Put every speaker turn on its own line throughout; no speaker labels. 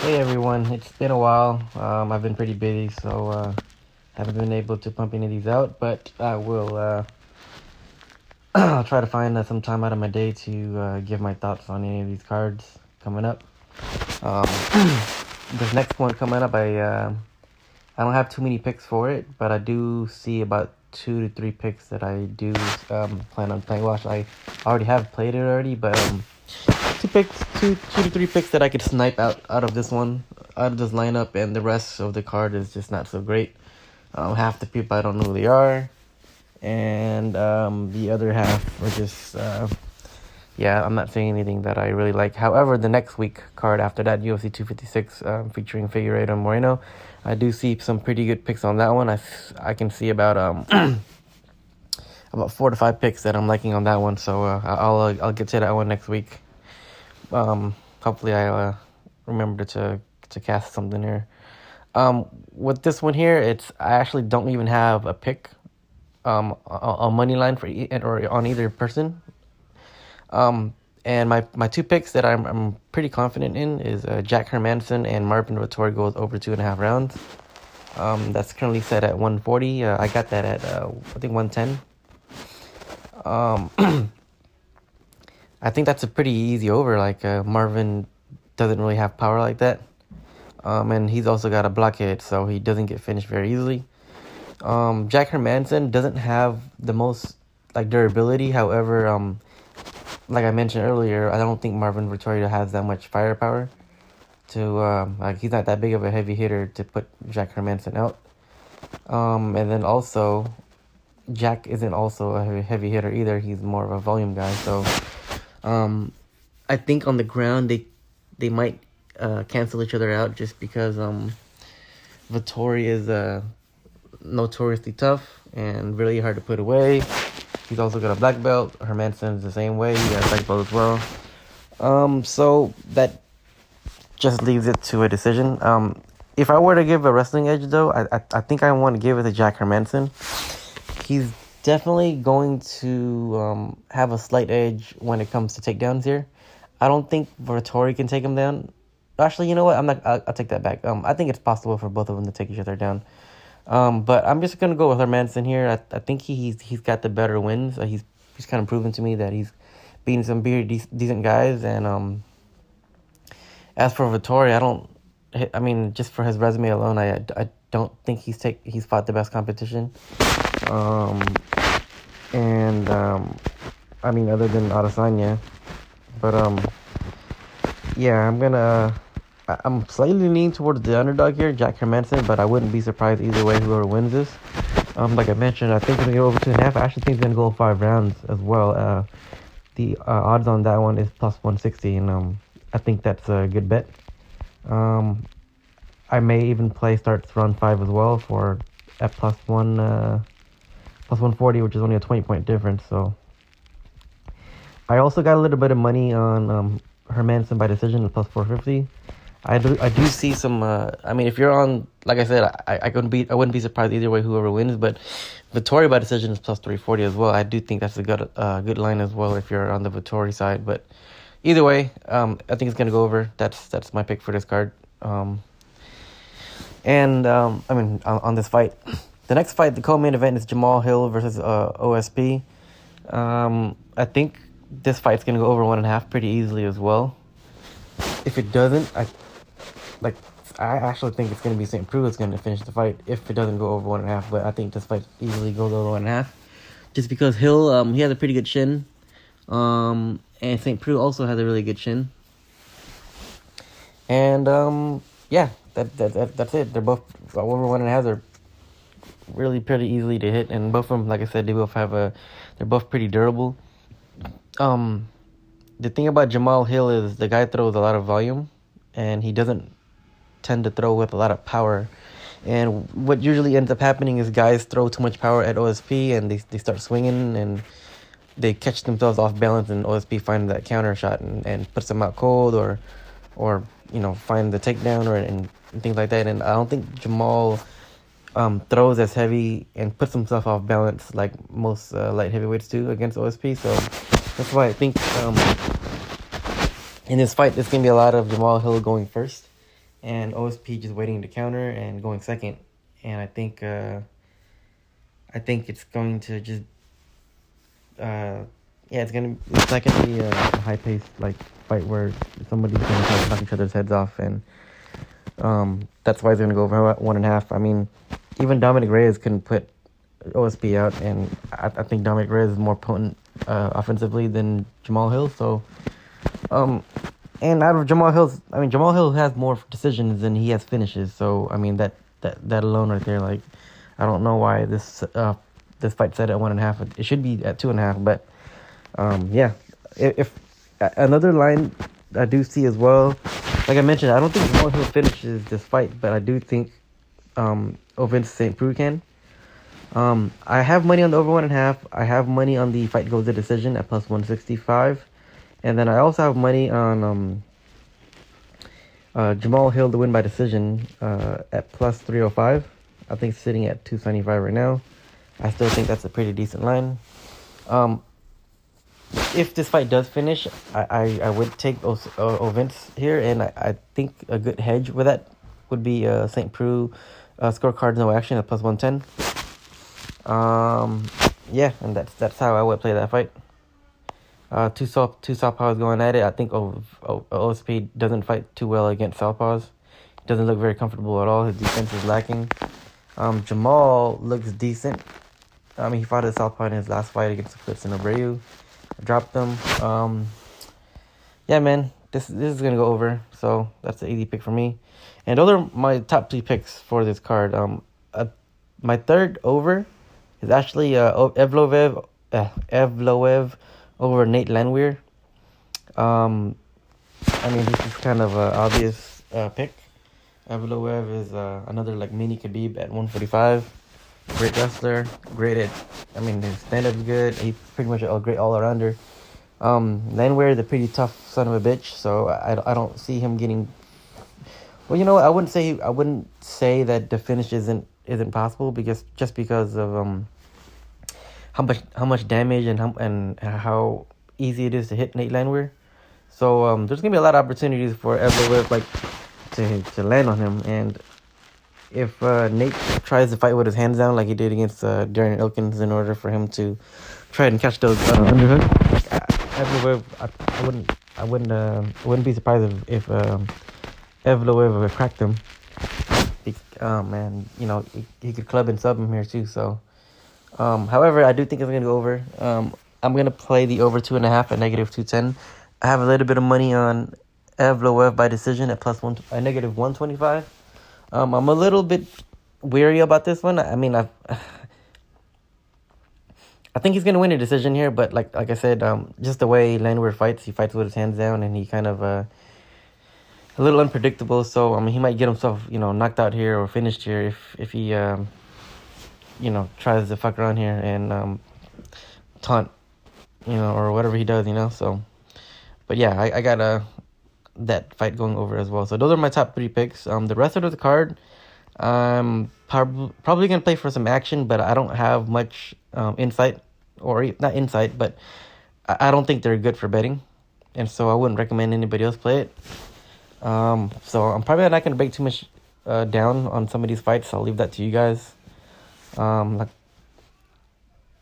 Hey everyone, it's been a while. Um, I've been pretty busy, so uh, haven't been able to pump any of these out. But I will. Uh, I'll try to find uh, some time out of my day to uh, give my thoughts on any of these cards coming up. Um, this next one coming up, I uh, I don't have too many picks for it, but I do see about two to three picks that I do um, plan on playing. Watch, I already have played it already, but. Two picks, two, two to three picks that I could snipe out out of this one, out of this lineup, and the rest of the card is just not so great. Um, half the people I don't know who they are, and um, the other half are just, uh, yeah, I'm not saying anything that I really like. However, the next week card after that, UFC 256, um, featuring Figueiredo Moreno, I do see some pretty good picks on that one. I, I can see about um. about four to five picks that I'm liking on that one, so uh, I'll uh, I'll get to that one next week um, hopefully I uh, remember to to cast something here. Um, with this one here, it's I actually don't even have a pick, um, a, a money line for e- or on either person. Um, and my, my two picks that I'm I'm pretty confident in is uh, Jack Hermansson and Marvin Vettori goes over two and a half rounds. Um, that's currently set at 140. Uh, I got that at uh, I think 110. Um, I think that's a pretty easy over. Like uh, Marvin doesn't really have power like that, um, and he's also got a blockhead, so he doesn't get finished very easily. Um, Jack Hermansson doesn't have the most like durability. However, um, like I mentioned earlier, I don't think Marvin Vettori has that much firepower. To um, like he's not that big of a heavy hitter to put Jack Hermansson out. Um, and then also, Jack isn't also a heavy hitter either. He's more of a volume guy, so um, I think on the ground they they might uh, cancel each other out just because um, Vettori is uh, notoriously tough and really hard to put away. He's also got a black belt. Hermansson is the same way. He got a black belt as well. Um, so that just leaves it to a decision. Um, if I were to give a wrestling edge, though, I I, I think I want to give it to Jack Hermansson. He's definitely going to um, have a slight edge when it comes to takedowns here. I don't think Vettori can take him down. Actually, you know what? I'm not. I'll, I'll, take that back. Um, I think it's possible for both of them to take each other down. Um, but I'm just gonna go with Hermansson here. I, I think he, he's he's got the better wins. Uh, he's he's kind of proven to me that he's beating some pretty de- decent guys. And um, as for Vettori, I don't. I mean, just for his resume alone, I I don't think he's take he's fought the best competition. Um, and um, I mean, other than Adesanya, but um, yeah, I'm gonna. I'm slightly leaning towards the underdog here, Jack Hermansson, but I wouldn't be surprised either way whoever wins this. Um, like I mentioned, I think it's gonna go over two and a half. I actually think it's gonna go five rounds as well. Uh, the uh, odds on that one is plus one sixty, and um, I think that's a good bet. Um, I may even play starts run five as well for at plus one. Uh, plus 140, which is only a 20 point difference. So I also got a little bit of money on um, Hermansson by decision at plus 450. I do I do see some. Uh, I mean, if you're on, like I said, I I couldn't be I wouldn't be surprised either way whoever wins. But Vettori by decision is plus 340 as well. I do think that's a good uh, good line as well if you're on the Vettori side. But either way, um, I think it's gonna go over. That's that's my pick for this card. Um, and um, I mean on, on this fight. The next fight, the co-main event, is Jamal Hill versus uh, OSP. Um, I think this fight's gonna go over one and a half pretty easily as well. If it doesn't, I like. I actually think it's gonna be St. Preux is gonna finish the fight if it doesn't go over one and a half. But I think this fight easily goes over one and a half, just because Hill um he has a pretty good chin, um and St. Preux also has a really good chin. And um yeah, that, that, that that's it. They're both over one and a half. They're really pretty easily to hit, and both of them, like I said, they both have a, they're both pretty durable. Um, the thing about Jamal Hill is the guy throws a lot of volume, and he doesn't tend to throw with a lot of power. And what usually ends up happening is guys throw too much power at OSP, and they they start swinging, and they catch themselves off balance, and OSP finds that counter shot and, and puts them out cold, or or you know find the takedown or and, and things like that. And I don't think Jamal um, throws as heavy and puts himself off balance like most uh, light heavyweights do against OSP. So that's why I think um, in this fight, there's to be a lot of Jamal Hill going first. and OSP just waiting to counter and going second. And I think uh, I think it's going to just uh, yeah, it's gonna it's not gonna be a, high paced like fight where somebody's gonna try to knock each other's heads off, and um, that's why he's gonna go over one and a half. I mean, even Dominic Reyes can put OSP out, and I, I think Dominic Reyes is more potent uh, offensively than Jamal Hill. So, um, and out of Jamahal Hill's, I mean, Jamahal Hill has more decisions than he has finishes. So, I mean, that that that alone right there, like, I don't know why this uh this fight set at one and a half. It should be at two and a half, but um, yeah. If, if another line I do see as well, like I mentioned, I don't think Jamahal Hill finishes this fight, but I do think um, Ovince St. Preux can. Um, I have money on the over one and a half. I have money on the fight goes to decision at plus one sixty five, and then I also have money on um, uh, Jamahal Hill to win by decision uh, at plus three hundred five. I think sitting at two seventy five right now. I still think that's a pretty decent line. Um, if this fight does finish, I, I, I would take o- uh, Ovince here, and I, I think a good hedge with that would be uh, St. Preux uh, scorecard no action at plus 110. Um, yeah, and that's that's how I would play that fight. Uh, two soft two southpaws going at it. I think o- o- OSP doesn't fight too well against southpaws. He doesn't look very comfortable at all. His defense is lacking. Um, Jamahal looks decent. I mean, he fought a southpaw in his last fight against Klidson Abreu. Dropped them. Um, yeah, man, this this is gonna go over. So that's the easy pick for me. And those are my top three picks for this card. Um, uh, my third over is actually uh, Evloev, uh, Evloev over Nate Landwehr. Um, I mean, this is kind of an obvious uh, pick. Evloev is uh, another like mini Khabib at 145. Great wrestler, great at, I mean, his stand up's good. He's pretty much a great all arounder. Um, Landwehr is a pretty tough son of a bitch, so I, I don't see him getting. Well, you know, I wouldn't say I wouldn't say that the finish isn't isn't possible because just because of um how much how much damage and how and how easy it is to hit Nate Landwehr. So um, there's gonna be a lot of opportunities for Evloev like to to land on him, and if uh, Nate tries to fight with his hands down like he did against uh, Darren Elkins in order for him to try and catch those uh, underhooks, Evloev, I, I wouldn't I wouldn't uh, wouldn't be surprised if, if um, Evloev would crack them. He, oh man, you know he, he could club and sub him here too. So, um, however, I do think it's gonna go over. Um, I'm gonna play the over two and a half at negative two ten. I have a little bit of money on Evloev by decision at plus one, a negative one twenty five. Um, I'm a little bit weary about this one. I mean, I, I think he's gonna win a decision here, but like like I said, um, just the way Landwehr fights, he fights with his hands down, and he kind of uh, a little unpredictable. So I mean, he might get himself you know knocked out here or finished here if if he um, you know tries to fuck around here and um, taunt, you know, or whatever he does, you know. So, but yeah, I I got a that fight going over as well. So those are my top three picks. Um, the rest of the card, I'm prob- probably gonna play for some action, but I don't have much um, insight or not insight, but I, I don't think they're good for betting, and so I wouldn't recommend anybody else play it. Um, so I'm probably not gonna break too much uh, down on some of these fights. I'll leave that to you guys. Um, like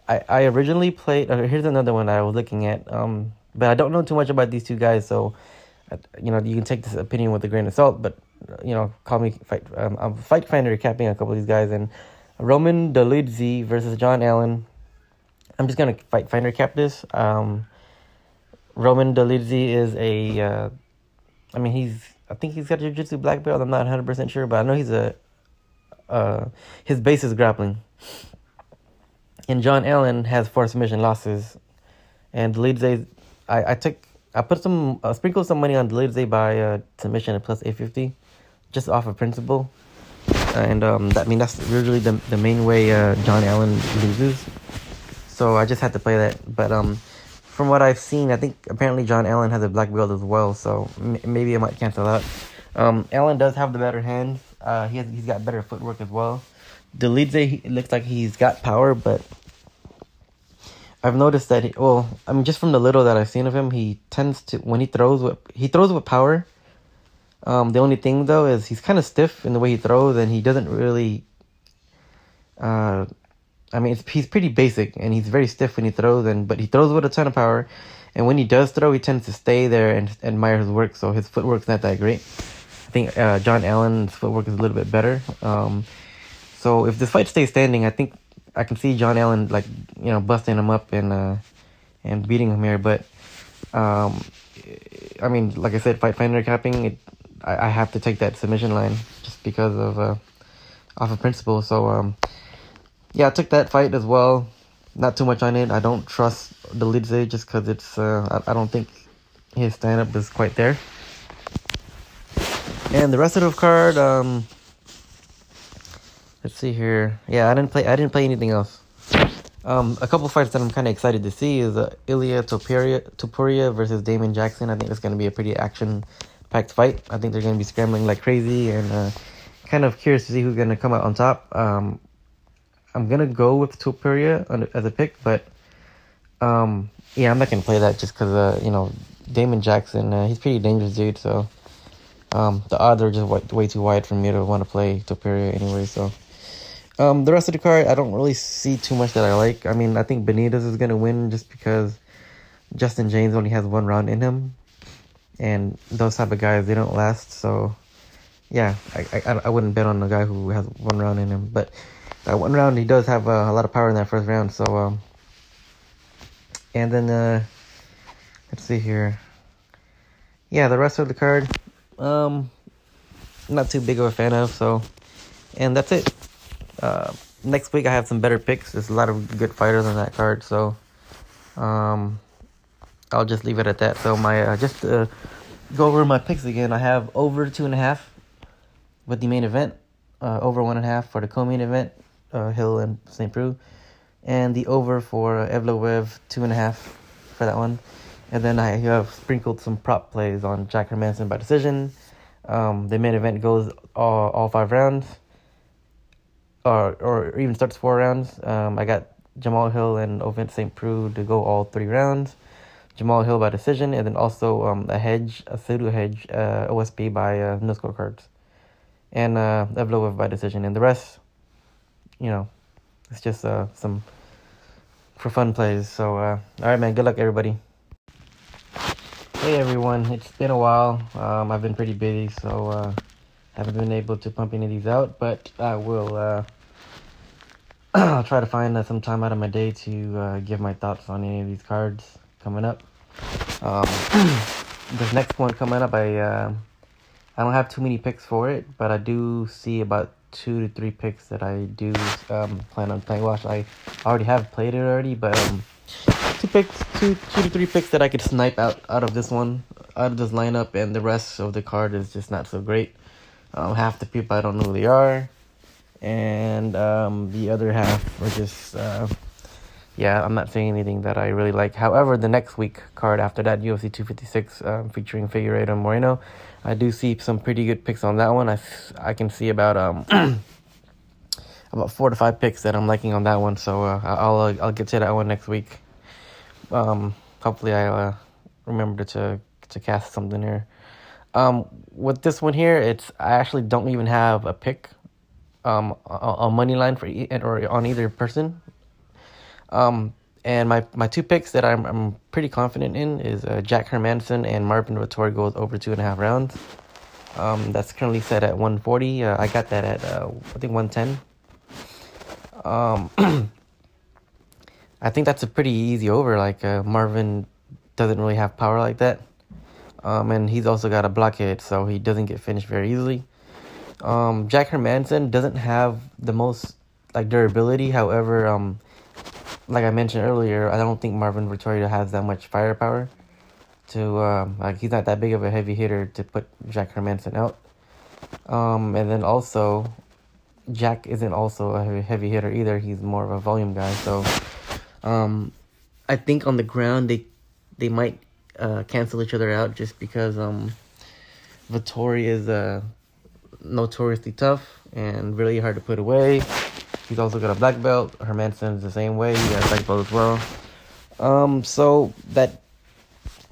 I I originally played. Uh, here's another one I was looking at. Um, but I don't know too much about these two guys, so you know, you can take this opinion with a grain of salt, but you know, call me fight. Um, I'm fight finder capping a couple of these guys, and Roman Dolidze versus John Allen. I'm just gonna fight finder cap this. Um, Roman Dolidze is a, uh, I mean, he's I think he's got a jiu-jitsu black belt. I'm not 100 percent sure, but I know he's a, uh, his base is grappling. And John Allen has four submission losses, and Dolidze, I I took I put some, uh, sprinkle some money on Dolidze by uh, submission at plus 850, just off of principle. And um, that I mean that's really the the main way uh, John Allen loses. So I just had to play that. But um, from what I've seen, I think apparently John Allen has a black belt as well. So m- maybe I might cancel out. Um, Allen does have the better hands. Uh, he has he's got better footwork as well. Dolidze, it looks like he's got power, but I've noticed that. He, well, I mean, just from the little that I've seen of him, he tends to when he throws with he throws with power. Um, the only thing though is he's kind of stiff in the way he throws, and he doesn't really. Uh, I mean, he's pretty basic, and he's very stiff when he throws, and but he throws with a ton of power, and when he does throw, he tends to stay there and admire his work. So his footwork's not that great. I think uh, John Allen's footwork is a little bit better. Um, so if this fight stays standing, I think I can see John Allen like you know busting him up and uh, and beating him here. But um, I mean, like I said, fight finder capping. It, I, I have to take that submission line just because of uh, off of principle. So um, yeah, I took that fight as well. Not too much on it. I don't trust the Dolidze just because it's. Uh, I, I don't think his stand up is quite there. And the rest of the card. Um, let's see here. Yeah, I didn't play. I didn't play anything else. Um, a couple fights that I'm kind of excited to see is uh, Ilia Topuria, Topuria versus Damon Jackson. I think it's going to be a pretty action-packed fight. I think they're going to be scrambling like crazy, and uh, kind of curious to see who's going to come out on top. Um, I'm gonna go with Topuria as a pick, but um, yeah, I'm not gonna play that just because uh, you know Damon Jackson. Uh, he's pretty dangerous dude, so um, the odds are just way, way too wide for me to want to play Topuria anyway. So. Um, the rest of the card, I don't really see too much that I like. I mean, I think Benitez is gonna win just because Justin James only has one round in him, and those type of guys they don't last. So, yeah, I I, I wouldn't bet on a guy who has one round in him. But that one round, he does have uh, a lot of power in that first round. So, um, and then uh, let's see here. Yeah, the rest of the card, um, not too big of a fan of. So, and that's it. Uh, next week I have some better picks. There's a lot of good fighters on that card, so um, I'll just leave it at that. So my uh, just go over my picks again. I have over two and a half with the main event, uh, over one and a half for the co-main event, uh, Hill and St. Preux, and the over for uh, Evloev two and a half for that one. And then I have sprinkled some prop plays on Jack Hermansson by decision. Um, the main event goes all, all five rounds or or even starts four rounds. Um, I got Jamal Hill and Ovince St. Preux to go all three rounds. Jamal Hill by decision, and then also um, a hedge, a pseudo hedge, uh, OSP by uh, no scorecards, and uh, Evloev by decision, and the rest, you know, it's just uh, some for fun plays. So, uh, all right, man. Good luck, everybody. Hey, everyone. It's been a while. Um, I've been pretty busy, so uh, haven't been able to pump any of these out, but I will. Uh, I'll try to find uh, some time out of my day to uh, give my thoughts on any of these cards coming up. Um, this next one coming up, I uh, I don't have too many picks for it, but I do see about two to three picks that I do um, plan on playing. Watch, I already have played it already, but um, two picks, two two to three picks that I could snipe out out of this one, out of this lineup, and the rest of the card is just not so great. Um, half the people I don't know who they are and um, the other half were just uh, yeah i'm not saying anything that i really like. However the next week card after that ufc 256 um, featuring figueiredo and moreno i do see some pretty good picks on that one. I, I can see about um about four to five picks that i'm liking on that one. So uh, i'll uh, i'll get to that one next week. Um hopefully i uh, remember to to cast something here. Um with this one here it's i actually don't even have a pick um, a, money line for e- or on either person. Um, and my, my two picks that I'm I'm pretty confident in is uh, Jack Hermansson and Marvin Vettori goes over two and a half rounds. Um, that's currently set at 140. Uh, I got that at uh, I think 110. Um, I think that's a pretty easy over. Like uh, Marvin doesn't really have power like that, um, and he's also got a blockhead, so he doesn't get finished very easily. Um, Jack Hermansson doesn't have the most like durability. However, um, like I mentioned earlier, I don't think Marvin Vettori has that much firepower. To um, like he's not that big of a heavy hitter to put Jack Hermansson out. Um, and then also, Jack isn't also a heavy, hitter either. He's more of a volume guy. So, um, I think on the ground they they might uh, cancel each other out just because um, Vettori is a notoriously tough and really hard to put away. He's also got a black belt. is the same way. He has black belt as well. Um, so that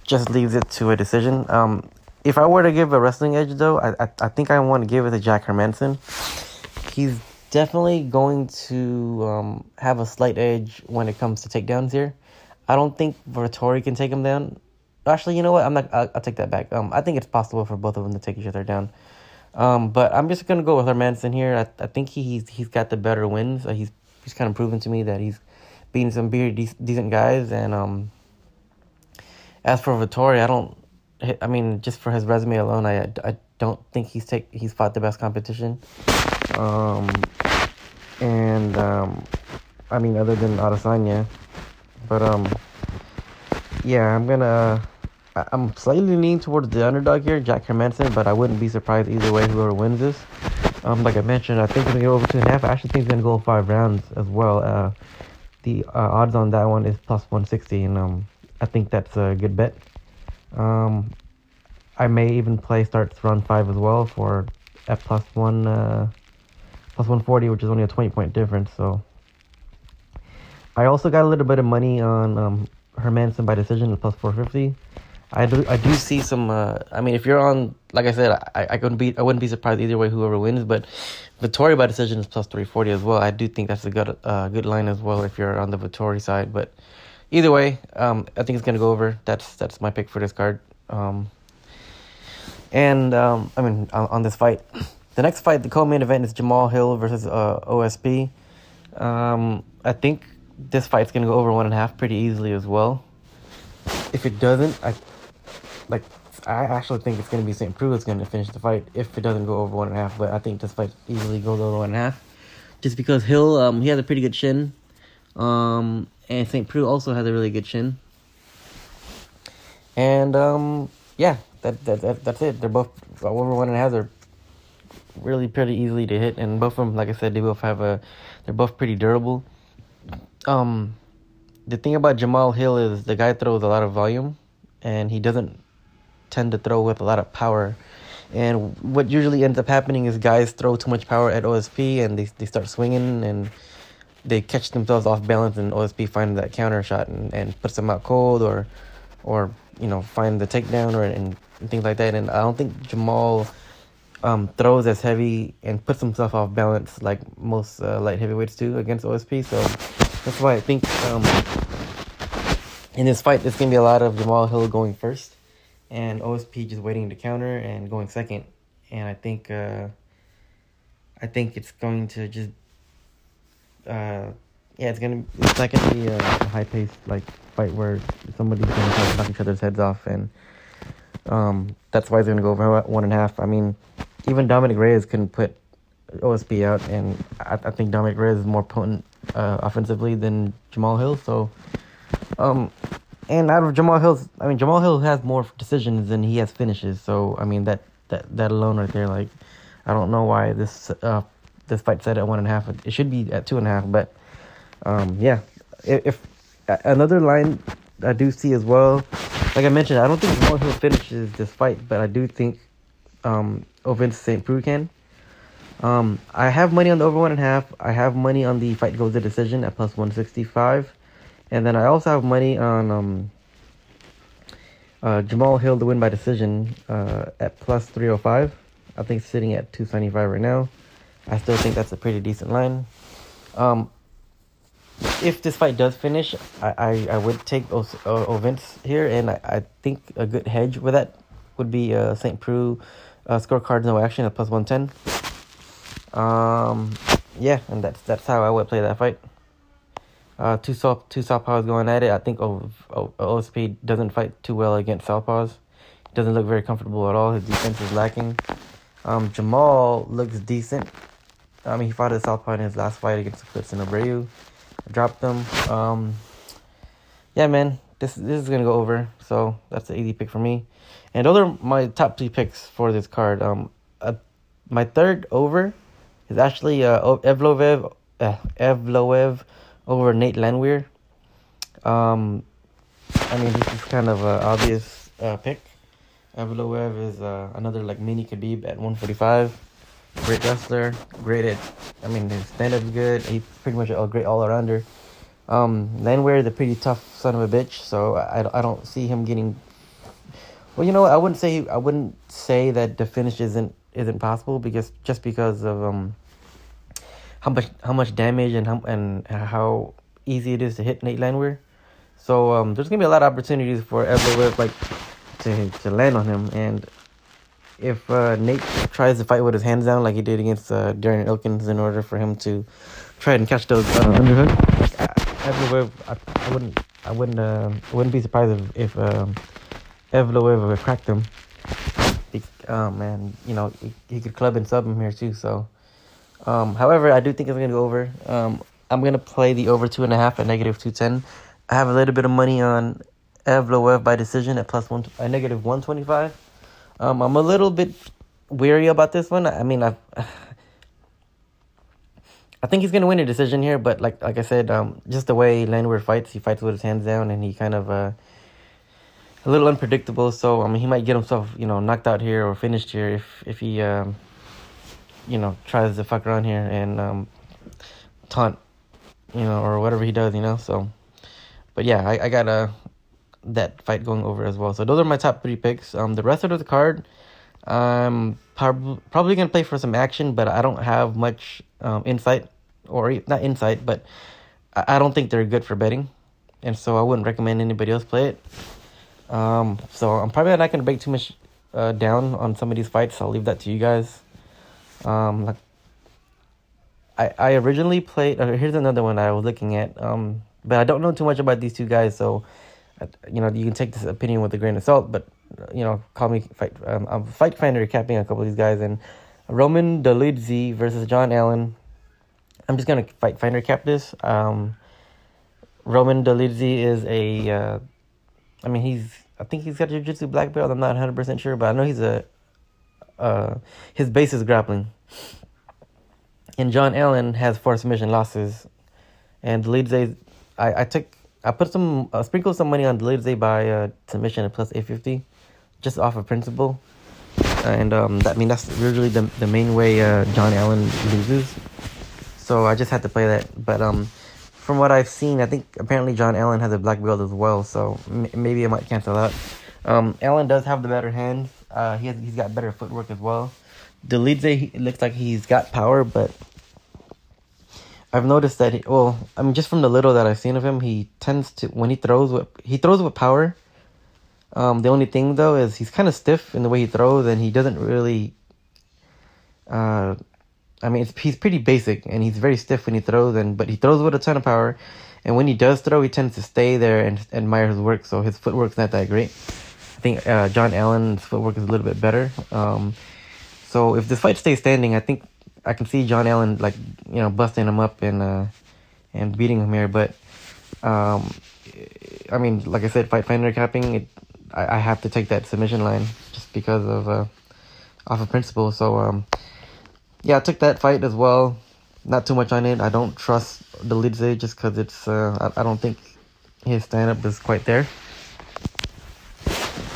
just leaves it to a decision. Um, if I were to give a wrestling edge, though, I I, I think I want to give it to Jack Hermansson. He's definitely going to um, have a slight edge when it comes to takedowns here. I don't think Vettori can take him down. Actually, you know what? I'm not. I'll, I'll, take that back. Um, I think it's possible for both of them to take each other down. Um, but I'm just gonna go with Hermansson here. I, I think he, he's he's got the better wins. Uh, he's he's kind of proven to me that he's beating some very de- decent guys. And um, as for Vettori, I don't. I mean, just for his resume alone, I I don't think he's take he's fought the best competition. Um, and um, I mean, other than Adesanya, but um, yeah, I'm gonna. I'm slightly leaning towards the underdog here, Jack Hermansson, but I wouldn't be surprised either way whoever wins this. Um, like I mentioned, I think it's gonna go over two and a half. I actually think it's gonna go five rounds as well. Uh, the uh, odds on that one is plus one sixty, and um, I think that's a good bet. Um, I may even play starts round five as well for at plus one uh, plus one forty, which is only a twenty point difference. So I also got a little bit of money on um, Hermansson by decision at plus four fifty. I do I do see some. Uh, I mean, if you're on, like I said, I I couldn't be I wouldn't be surprised either way whoever wins. But Vettori by decision is plus three forty as well. I do think that's a good uh, good line as well if you're on the Vettori side. But either way, um, I think it's gonna go over. That's that's my pick for this card. Um, and um, I mean on, on, this fight, the next fight, the co-main event is Jamal Hill versus uh, OSP. Um, I think this fight's gonna go over one and a half pretty easily as well. If it doesn't, I like I actually think it's gonna be St. Preux that's gonna finish the fight if it doesn't go over one and a half. But I think this fight easily goes over one and a half, just because Hill um he has a pretty good chin, um and St. Preux also has a really good chin. And um yeah, that, that, that that's it. They're both over one and a half. They're really pretty easily to hit, and both of them, like I said, they both have a they're both pretty durable. Um, the thing about Jamal Hill is the guy throws a lot of volume, and he doesn't tend to throw with a lot of power. And what usually ends up happening is guys throw too much power at OSP and they, they start swinging and they catch themselves off balance and OSP finds that counter shot and, and puts them out cold or or you know find the takedown or and, and things like that. And I don't think Jamal um, throws as heavy and puts himself off balance like most uh, light heavyweights do against OSP. So that's why I think um, in this fight, there's gonna be a lot of Jamal Hill going first and OSP just waiting to counter and going second. And I think uh, I think it's going to just uh, yeah, it's gonna it's not gonna be a, a high paced like fight where somebody's gonna try to knock each other's heads off, and um, that's why it's gonna go over one and a half. I mean, even Dominic Reyes couldn't put OSP out, and I, I think Dominic Reyes is more potent uh, offensively than Jamal Hill. So, um, and out of Jamal Hill's, I mean, Jamal Hill has more decisions than he has finishes. So, I mean, that that that alone right there, like, I don't know why this uh this fight set at one and a half. It should be at two and a half, but um, yeah. If, if another line I do see as well, like I mentioned, I don't think Jamal Hill finishes this fight, but I do think um Ovince St. Preux can. Um, I have money on the over one and a half. I have money on the fight goes to decision at plus one sixty five. And then I also have money on um, uh, Jamal Hill to win by decision uh, at plus 305. I think sitting at 275 right now. I still think that's a pretty decent line. Um, if this fight does finish, I, I, I would take those uh, events here, and I, I think a good hedge with that would be uh, St. Preux uh, scorecard no action at plus 110. Um, yeah, and that's that's how I would play that fight. Uh, two south two southpaws going at it. I think o- OSP doesn't fight too well against southpaws. Doesn't look very comfortable at all. His defense is lacking. Um, Jamal looks decent. I mean, he fought a southpaw in his last fight against Klidson Abreu. Dropped him. Um, yeah, man, this this is gonna go over. So that's an easy pick for me. And those are my top three picks for this card. Um, uh, my third over is actually uh, Evloev, uh, Evloev over Nate Landwehr. Um, I mean, this is kind of an obvious uh, pick. Evloev is uh, another like mini Khabib at 145. Great wrestler, great at, I mean, his stand up's good. He's pretty much a great all arounder. Um, Landwehr is a pretty tough son of a bitch, so I, I don't see him getting Well, you know, I wouldn't say I wouldn't say that the finish isn't isn't possible because just because of um how much how much damage and how and how easy it is to hit Nate Landwehr. So um, there's gonna be a lot of opportunities for Evloev like to to land on him, and if uh, Nate tries to fight with his hands down like he did against uh, Darren Elkins in order for him to try and catch those uh, underhook, like, I, I, wouldn't I wouldn't uh, wouldn't be surprised if, if um, Evloev would crack them. Oh man, you know he, he could club and sub him here too. So, um, however, I do think it's gonna go over. Um, I'm gonna play the over two and a half at negative two ten. I have a little bit of money on Evloev by decision at plus one, a negative one twenty five. Um, I'm a little bit weary about this one. I mean, I, I think he's gonna win a decision here, but like like I said, um, just the way Landwehr fights, he fights with his hands down, and he kind of uh, a little unpredictable. So I mean, he might get himself you know knocked out here or finished here if if he um, you know tries to fuck around here and um, taunt you know, or whatever he does, you know. So, but yeah, I, I got a that fight going over as well. So those are my top three picks. Um, the rest of the card, I'm prob- probably gonna play for some action, but I don't have much um, insight or not insight, but I, I don't think they're good for betting, and so I wouldn't recommend anybody else play it. Um, so I'm probably not gonna break too much uh, down on some of these fights. I'll leave that to you guys. Um, like I, I originally played. Uh, here's another one I was looking at. Um, but I don't know too much about these two guys, so uh, you know you can take this opinion with a grain of salt. But you know, call me fight. Um, I'm fight finder capping a couple of these guys, and Roman Dolidze versus John Allen. I'm just gonna fight finder cap this. Um, Roman Dolidze is a. Uh, I mean, he's. I think he's got jiu-jitsu black belt. I'm not 100 percent sure, but I know he's a. Uh, his base is grappling and John Allen has four submission losses. And Dolidze, I, I took I put some uh, sprinkled some money on Dolidze by uh, submission at plus eight fifty, just off of principle. And um, that I mean that's usually the the main way uh, John Allen loses. So I just had to play that. But um, from what I've seen, I think apparently John Allen has a black belt as well. So m- maybe I might cancel out. Um, Allen does have the better hands. Uh, he has, he's got better footwork as well. Dolidze, it looks like he's got power, but I've noticed that. He, well, I mean, just from the little that I've seen of him, he tends to when he throws with he throws with power. Um, the only thing though is he's kind of stiff in the way he throws, and he doesn't really. Uh, I mean, he's pretty basic, and he's very stiff when he throws, and but he throws with a ton of power, and when he does throw, he tends to stay there and admire his work. So his footwork's not that great. I think uh, John Allen's footwork is a little bit better. Um, so if this fight stays standing, I think I can see John Allen like you know busting him up and uh, and beating him here. But um, I mean, like I said, fight finder capping. It, I, I have to take that submission line just because of uh, off of principle. So um, yeah, I took that fight as well. Not too much on it. I don't trust the Dolidze just because it's. Uh, I, I don't think his stand up is quite there.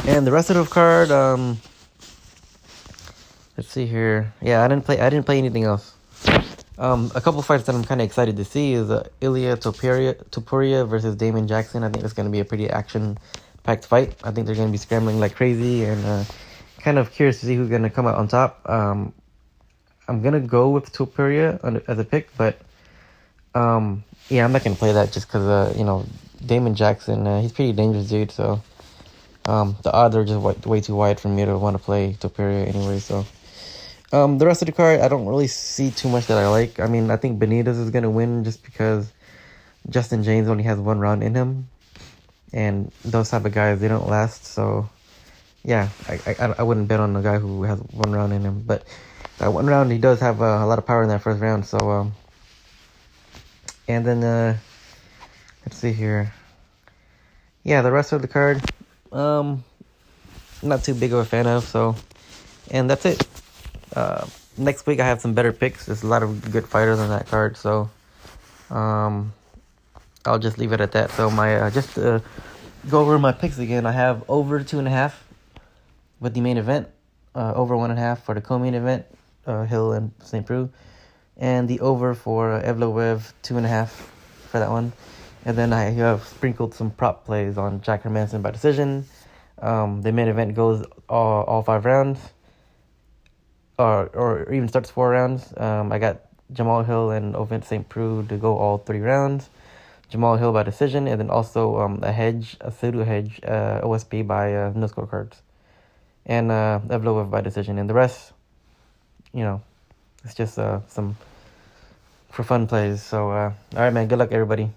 And the rest of the card, um, Let's see here. Yeah, I didn't play. I didn't play anything else. Um, a couple fights that I'm kind of excited to see is uh, Ilia Topuria, Topuria versus Damon Jackson. I think it's going to be a pretty action-packed fight. I think they're going to be scrambling like crazy, and uh, kind of curious to see who's going to come out on top. Um, I'm gonna go with Topuria as a pick, but um, yeah, I'm not gonna play that just because uh, you know Damon Jackson. Uh, he's pretty dangerous dude, so um, the odds are just way, way too wide for me to want to play Topuria anyway. So. Um, the rest of the card, I don't really see too much that I like. I mean, I think Benitez is gonna win just because Justin James only has one round in him, and those type of guys they don't last. So, yeah, I I, I wouldn't bet on a guy who has one round in him. But that one round, he does have uh, a lot of power in that first round. So, um, and then uh, let's see here. Yeah, the rest of the card, um, not too big of a fan of. So, and that's it. Uh, next week I have some better picks. There's a lot of good fighters on that card, so um, I'll just leave it at that. So my uh, just to go over my picks again, I have over two and a half with the main event, uh, over one and a half for the co-main event, uh, Hill and St. Preux, and the over for uh, Evloev two and a half for that one. And then I have sprinkled some prop plays on Jack Hermansson by decision, Um, the main event goes all, all five rounds, or or even starts four rounds. Um, I got Jamal Hill and Ovince St. Preux to go all three rounds. Jamal Hill by decision, and then also um, a hedge, a pseudo hedge, uh, OSP by uh, no scorecards, and uh, Evloev by decision, and the rest, you know, it's just uh, some for fun plays. So, uh, all right, man. Good luck, everybody.